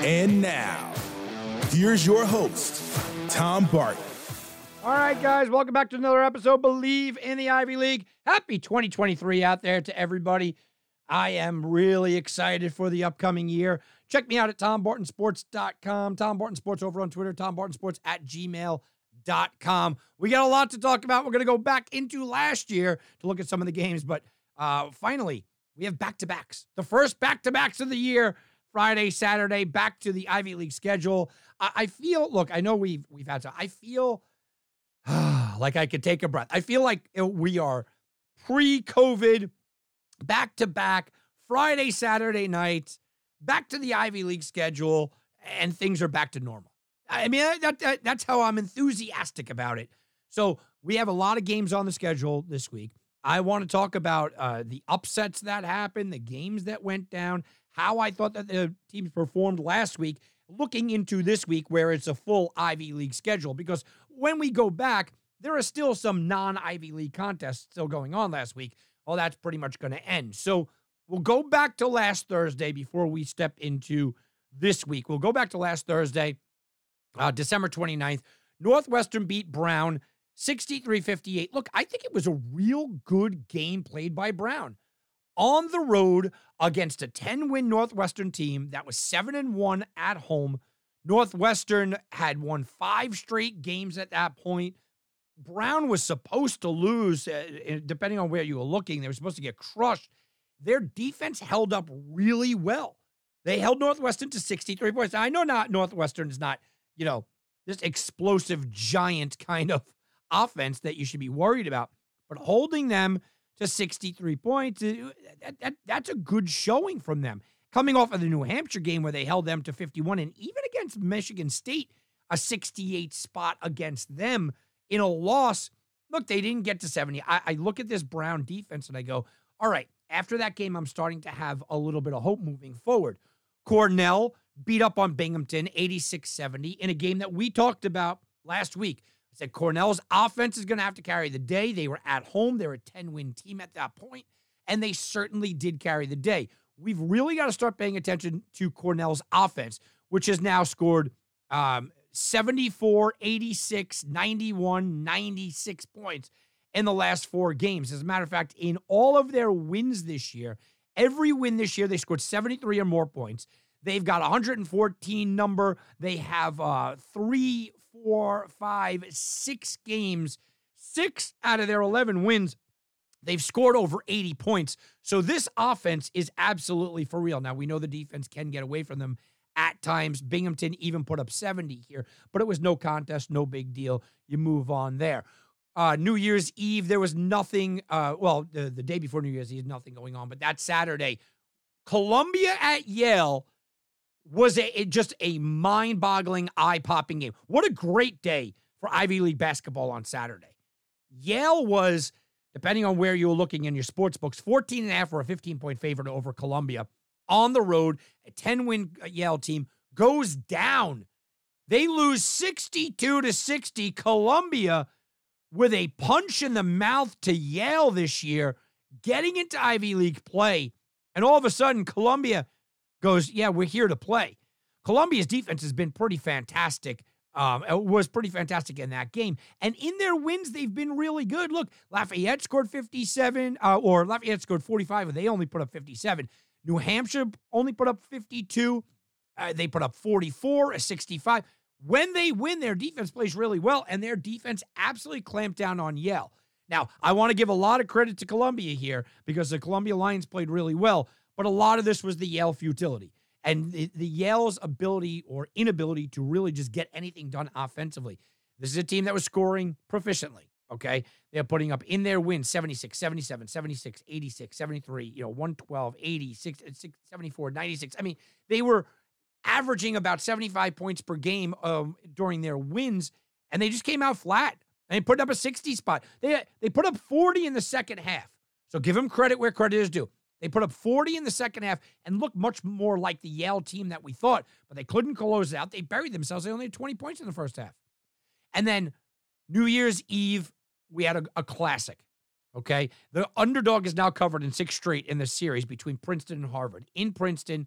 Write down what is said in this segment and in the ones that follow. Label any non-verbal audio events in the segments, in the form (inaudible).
And now, here's your host, Tom Barton. All right, guys, welcome back to another episode. Bleav in the Ivy League. Happy 2023 out there to everybody. I am really excited for the upcoming year. Check me out at tombartonsports.com, Tom Barton Sports over on Twitter, Tom Barton Sports at gmail.com. We got a lot to talk about. We're going to go back into last year to look at some of the games, but uh, finally, we have back to backs. The first back to backs of the year. Friday, Saturday, back to the Ivy League schedule. I, I feel, look, I know we've we've had some. I feel (sighs) like I could take a breath. I feel like we are pre-COVID, back to back, Friday, Saturday night, back to the Ivy League schedule, and things are back to normal. I mean, that, that, that's how I'm enthusiastic about it. So we have a lot of games on the schedule this week. I want to talk about uh, the upsets that happened, the games that went down, how I thought that the teams performed last week, looking into this week where it's a full Ivy League schedule. Because when we go back, there are still some non Ivy League contests still going on last week. Well, that's pretty much going to end. So we'll go back to last Thursday before we step into this week. We'll go back to last Thursday, uh, December 29th. Northwestern beat Brown 63 58. Look, I think it was a real good game played by Brown on the road against a 10 win Northwestern team that was 7 and 1 at home. Northwestern had won five straight games at that point. Brown was supposed to lose, uh, depending on where you were looking. They were supposed to get crushed. Their defense held up really well. They held Northwestern to 63 points. Now, I know not Northwestern is not, you know, this explosive giant kind of (laughs) offense that you should be worried about, but holding them to 63 points. Uh, that, that, that's a good showing from them. Coming off of the New Hampshire game where they held them to 51, and even against Michigan State, a 68 spot against them in a loss. Look, they didn't get to 70. I, I look at this Brown defense and I go, all right, after that game, I'm starting to have a little bit of hope moving forward. Cornell beat up on Binghamton 86 70 in a game that we talked about last week said Cornell's offense is going to have to carry the day. They were at home. They're a 10 win team at that point, and they certainly did carry the day. We've really got to start paying attention to Cornell's offense, which has now scored um, 74, 86, 91, 96 points in the last four games. As a matter of fact, in all of their wins this year, every win this year, they scored 73 or more points. They've got 114 number. They have uh, three four, five, six games, six out of their 11 wins, they've scored over 80 points. So this offense is absolutely for real. Now, we know the defense can get away from them at times. Binghamton even put up 70 here, but it was no contest, no big deal. You move on there. Uh, New Year's Eve, there was nothing. Uh, well, the, the day before New Year's Eve, nothing going on, but that Saturday, Columbia at Yale was a, just a mind boggling, eye popping game. What a great day for Ivy League basketball on Saturday. Yale was, depending on where you were looking in your sports books, 14 and a half or a 15 point favorite over Columbia on the road. A 10 win uh, Yale team goes down. They lose 62 to 60. Columbia with a punch in the mouth to Yale this year, getting into Ivy League play. And all of a sudden, Columbia goes, yeah, we're here to play. Columbia's defense has been pretty fantastic. Um, it was pretty fantastic in that game. And in their wins, they've been really good. Look, Lafayette scored 57, uh, or Lafayette scored 45, and they only put up 57. New Hampshire only put up 52. Uh, they put up 44, a 65. When they win, their defense plays really well, and their defense absolutely clamped down on Yale. Now, I want to give a lot of credit to Columbia here because the Columbia Lions played really well. But a lot of this was the Yale futility and the, the Yale's ability or inability to really just get anything done offensively. This is a team that was scoring proficiently. Okay. They're putting up in their wins 76, 77, 76, 86, 73, you know, 112, 80, 74, 96. I mean, they were averaging about 75 points per game um, during their wins, and they just came out flat. And they put up a 60 spot. They they put up 40 in the second half. So give them credit where credit is due. They put up 40 in the second half and looked much more like the Yale team that we thought, but they couldn't close out. They buried themselves. They only had 20 points in the first half. And then New Year's Eve, we had a, a classic. Okay. The underdog is now covered in six straight in the series between Princeton and Harvard. In Princeton,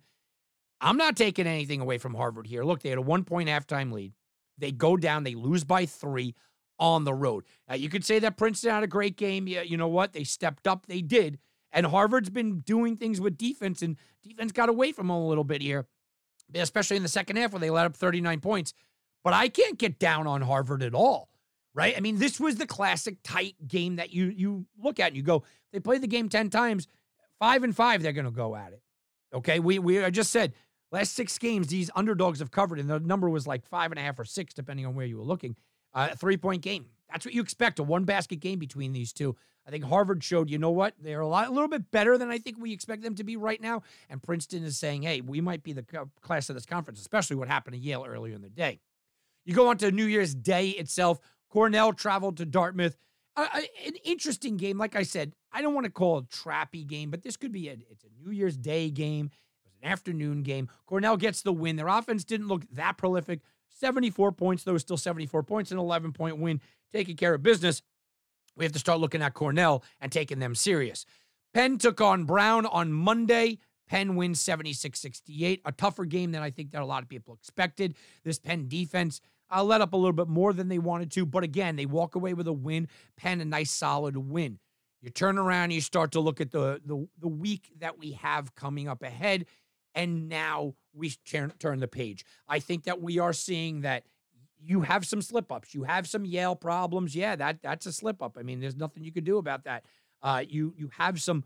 I'm not taking anything away from Harvard here. Look, they had a one point halftime lead. They go down, they lose by three on the road. Now, you could say that Princeton had a great game. Yeah, you know what? They stepped up, they did. And Harvard's been doing things with defense, and defense got away from them a little bit here, especially in the second half where they let up 39 points. But I can't get down on Harvard at all, right? I mean, this was the classic tight game that you you look at and you go, they played the game 10 times, five and five, they're gonna go at it. Okay. We we I just said last six games, these underdogs have covered, and the number was like five and a half or six, depending on where you were looking. A three-point game. That's what you expect, a one-basket game between these two. I think Harvard showed, you know what? They're a lot, a little bit better than I think we expect them to be right now. And Princeton is saying, hey, we might be the class of this conference, especially what happened to Yale earlier in the day. You go on to New Year's Day itself. Cornell traveled to Dartmouth. Uh, an interesting game. Like I said, I don't want to call it a trappy game, but this could be a, it's a New Year's Day game. It was an afternoon game. Cornell gets the win. Their offense didn't look that prolific. 74 points, though, is still 74 points, an 11 point win, taking care of business we have to start looking at Cornell and taking them serious. Penn took on Brown on Monday. Penn wins 76 68, a tougher game than I think that a lot of people expected. This Penn defense uh, let up a little bit more than they wanted to, but again, they walk away with a win. Penn, a nice solid win. You turn around you start to look at the, the, the week that we have coming up ahead, and now we turn, turn the page. I think that we are seeing that you have some slip ups. You have some Yale problems. Yeah, that that's a slip up. I mean, there's nothing you could do about that. Uh, you you have some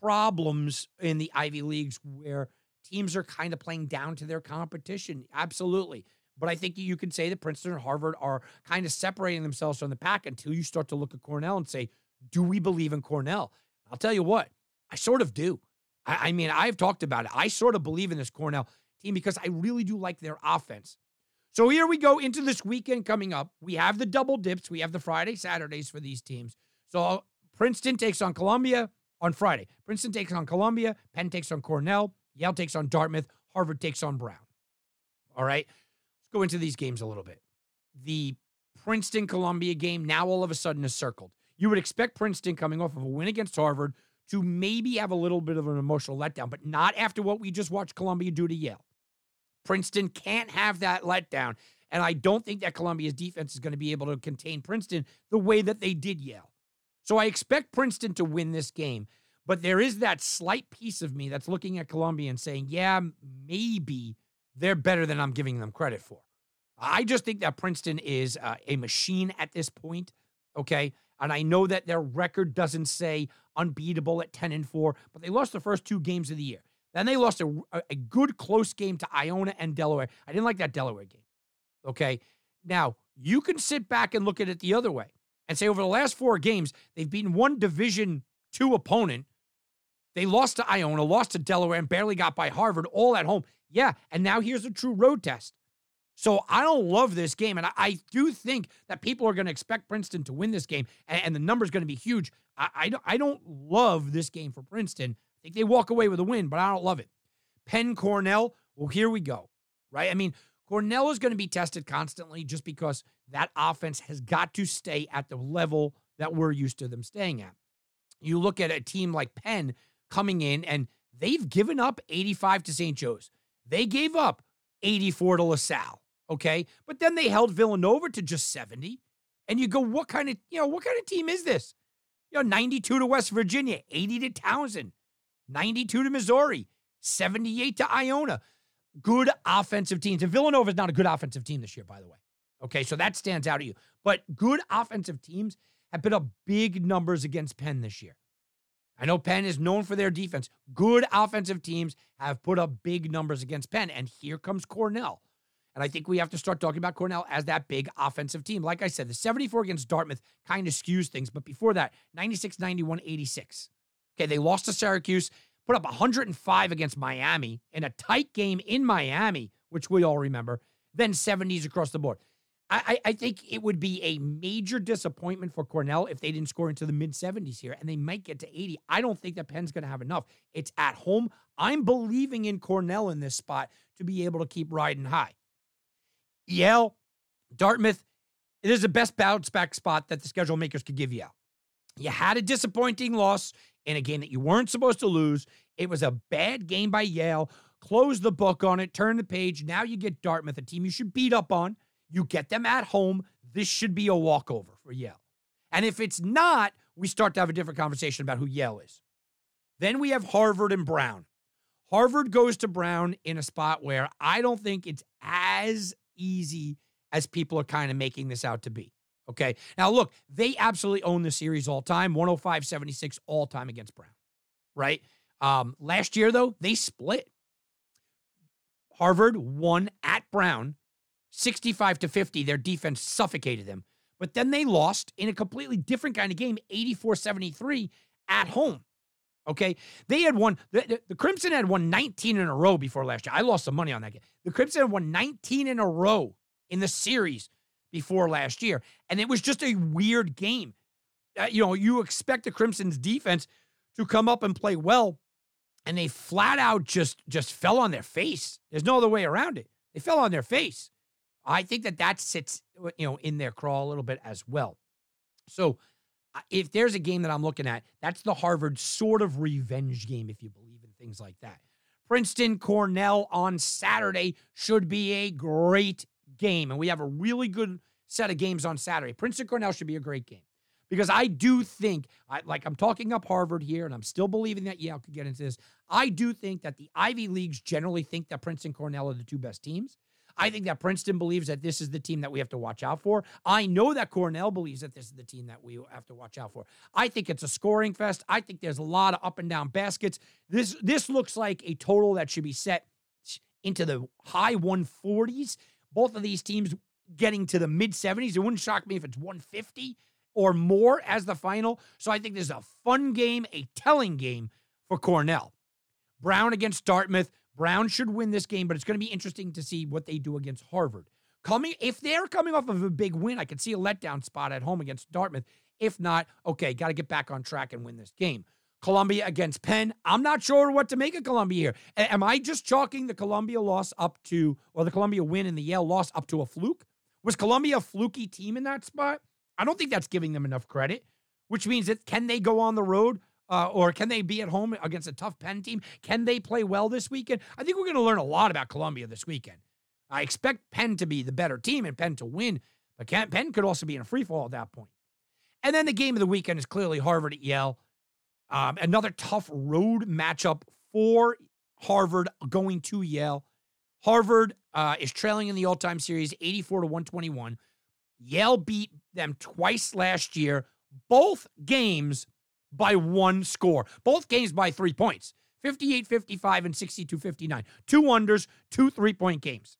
problems in the Ivy leagues where teams are kind of playing down to their competition. Absolutely. But I think you can say that Princeton and Harvard are kind of separating themselves from the pack until you start to look at Cornell and say, do we believe in Cornell? I'll tell you what, I sort of do. I, I mean, I've talked about it. I sort of believe in this Cornell team because I really do like their offense. So here we go into this weekend coming up. We have the double dips. We have the Friday, Saturdays for these teams. So Princeton takes on Columbia on Friday. Princeton takes on Columbia. Penn takes on Cornell. Yale takes on Dartmouth. Harvard takes on Brown. All right. Let's go into these games a little bit. The Princeton Columbia game now all of a sudden is circled. You would expect Princeton coming off of a win against Harvard to maybe have a little bit of an emotional letdown, but not after what we just watched Columbia do to Yale. Princeton can't have that letdown. And I don't think that Columbia's defense is going to be able to contain Princeton the way that they did Yale. So I expect Princeton to win this game. But there is that slight piece of me that's looking at Columbia and saying, yeah, maybe they're better than I'm giving them credit for. I just think that Princeton is uh, a machine at this point. Okay. And I know that their record doesn't say unbeatable at 10 and 4, but they lost the first two games of the year. Then they lost a, a good close game to Iona and Delaware. I didn't like that Delaware game. Okay. Now, you can sit back and look at it the other way and say over the last four games, they've beaten one Division two opponent. They lost to Iona, lost to Delaware, and barely got by Harvard, all at home. Yeah. And now here's a true road test. So I don't love this game. And I, I do think that people are going to expect Princeton to win this game, and, and the number's going to be huge. I, I, I don't love this game for Princeton. I think they walk away with a win, but I don't love it. Penn Cornell, well, here we go, right? I mean, Cornell is going to be tested constantly just because that offense has got to stay at the level that we're used to them staying at. You look at a team like Penn coming in and they've given up 85 to St. Joe's. They gave up 84 to LaSalle, okay? But then they held Villanova to just 70. And you go, what kind of, you know, what kind of team is this? You know, 92 to West Virginia, 80 to Towson, 92 to Missouri, 78 to Iona. Good offensive teams. And Villanova is not a good offensive team this year, by the way. Okay, so that stands out to you. But good offensive teams have put up big numbers against Penn this year. I know Penn is known for their defense. Good offensive teams have put up big numbers against Penn. And here comes Cornell. And I think we have to start talking about Cornell as that big offensive team. Like I said, the 74 against Dartmouth kind of skews things. But before that, 96, 91, 86. Okay, they lost to Syracuse, put up 105 against Miami in a tight game in Miami which we all remember, then 70s across the board. I, I think it would be a major disappointment for Cornell if they didn't score into the mid 70s here, and they might get to 80. I don't think that Penn's going to have enough. It's at home. I'm believing in Cornell in this spot to be able to keep riding high. Yale, Dartmouth, it is the best bounce back spot that the schedule makers could give you. You had a disappointing loss in a game that you weren't supposed to lose. It was a bad game by Yale. Close the book on it, turn the page. Now you get Dartmouth, a team you should beat up on. You get them at home. This should be a walkover for Yale. And if it's not, we start to have a different conversation about who Yale is. Then we have Harvard and Brown. Harvard goes to Brown in a spot where I don't think it's as easy as people are kind of making this out to be. Okay. Now, look, they absolutely own the series all time 105 76 all time against Brown, right? Um, last year, though, they split. Harvard won at Brown 65 to 50. Their defense suffocated them. But then they lost in a completely different kind of game, 84 73 at home. Okay. They had won, the, the, the, Crimson had won 19 in a row before last year. I lost some money on that game. The Crimson had won 19 in a row in the series before last year. And it was just a weird game. Uh, you know, you expect the Crimson's defense to come up and play well, and they flat out just just fell on their face. There's no other way around it. They fell on their face. I think that that sits, you know, in their crawl a little bit as well. So, if there's a game that I'm looking at, that's the Harvard sort of revenge game, if you believe in things like that. Princeton Cornell on Saturday should be a great game, and we have a really good set of games on Saturday. Princeton Cornell should be a great game because I do think, I, like I'm talking up Harvard here, and I'm still believing that Yale could get into this. I do think that the Ivy Leagues generally think that Princeton Cornell are the two best teams. I think that Princeton believes that this is the team that we have to watch out for. I know that Cornell believes that this is the team that we have to watch out for. I think it's a scoring fest. I think there's a lot of up and down baskets. This this looks like a total that should be set into the high 140s. Both of these teams getting to the mid 70s. It wouldn't shock me if it's 150 or more as the final. So I think this is a fun game, a telling game for Cornell. Brown against Dartmouth. Brown should win this game, but it's going to be interesting to see what they do against Harvard. Coming, if they're coming off of a big win, I could see a letdown spot at home against Dartmouth. If not, okay, got to get back on track and win this game. Columbia against Penn. I'm not sure what to make of Columbia here. Am I just chalking the Columbia loss up to, or the Columbia win and the Yale loss up to a fluke? Was Columbia a fluky team in that spot? I don't think that's giving them enough credit, which means that can they go on the road uh, or can they be at home against a tough Penn team? Can they play well this weekend? I think we're going to learn a lot about Columbia this weekend. I expect Penn to be the better team and Penn to win, but Penn could also be in a free fall at that point. And then the game of the weekend is clearly Harvard at Yale. Um, another tough road matchup for Harvard going to Yale. Harvard uh, is trailing in the all-time series, 84 to 121. Yale beat them twice last year, both games by one score. Both games by three points 58 55 and 62 59. Two unders, two three point games.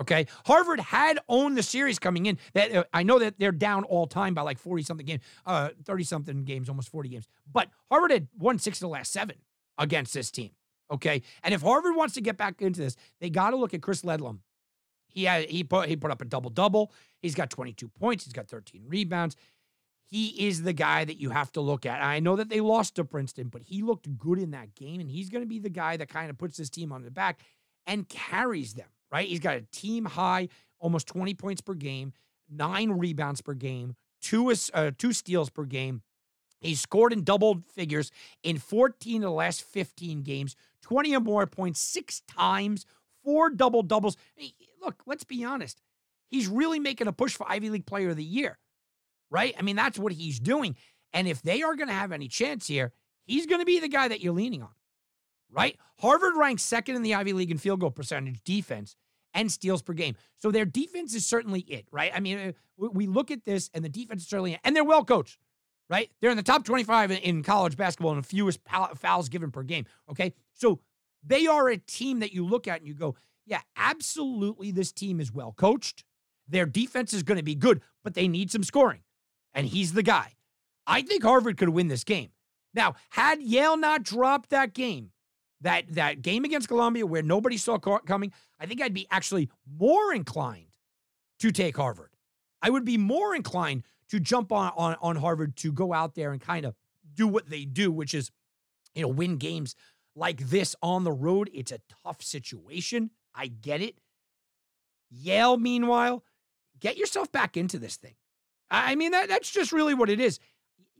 Okay. Harvard had owned the series coming in. That uh, I know that they're down all time by like 40 something games, uh, 30 something games, almost 40 games. But Harvard had won six of the last seven against this team. Okay. And if Harvard wants to get back into this, they got to look at Chris Ledlum. He had he put he put up a double double. He's got 22 points. He's got 13 rebounds he is the guy that you have to look at. I know that they lost to Princeton, but he looked good in that game, and he's going to be the guy that kind of puts his team on the back and carries them, right? He's got a team high, almost 20 points per game, nine rebounds per game, two, uh, two steals per game. He's scored in double figures in 14 of the last 15 games, 20 or more points six times, four double doubles. Look, let's be honest. He's really making a push for Ivy League Player of the Year right? I mean, that's what he's doing. And if they are going to have any chance here, he's going to be the guy that you're leaning on, right? Harvard ranks second in the Ivy League in field goal percentage defense and steals per game. So their defense is certainly it, right? I mean, uh, we look at this and the defense is certainly, and they're well coached, right? They're in the top 25 in college basketball and the fewest fouls given per game, okay? So they are a team that you look at and you go, yeah, absolutely, this team is well coached. Their defense is going to be good, but they need some scoring and he's the guy. I think Harvard could win this game. Now, had Yale not dropped that game, that that game against Columbia where nobody saw coming, I think I'd be actually more inclined to take Harvard. I would be more inclined to jump on on, on Harvard to go out there and kind of do what they do, which is, you know, win games like this on the road. It's a tough situation. I get it. Yale, meanwhile, get yourself back into this thing. I mean, that that's just really what it is.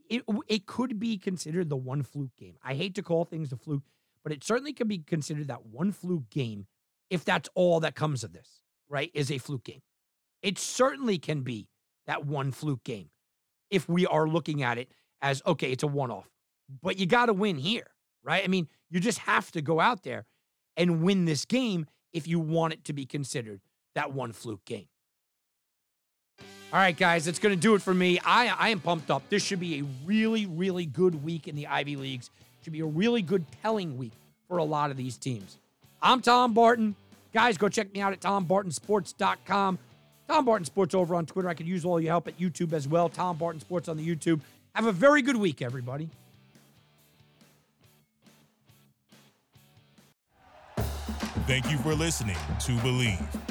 It, it could be considered the one fluke game. I hate to call things a fluke, but it certainly could be considered that one fluke game if that's all that comes of this, right? Is a fluke game. It certainly can be that one fluke game if we are looking at it as okay, it's a one off, but you got to win here, right? I mean, you just have to go out there and win this game if you want it to be considered that one fluke game. All right, guys, that's going to do it for me. I, I am pumped up. This should be a really, really good week in the Ivy Leagues. Should be a really good telling week for a lot of these teams. I'm Tom Barton. Guys, go check me out at tombartonsports.com. Tom Barton Sports over on Twitter. I could use all your help at YouTube as well. Tom Barton Sports on the YouTube. Have a very good week, everybody. Thank you for listening to Bleav.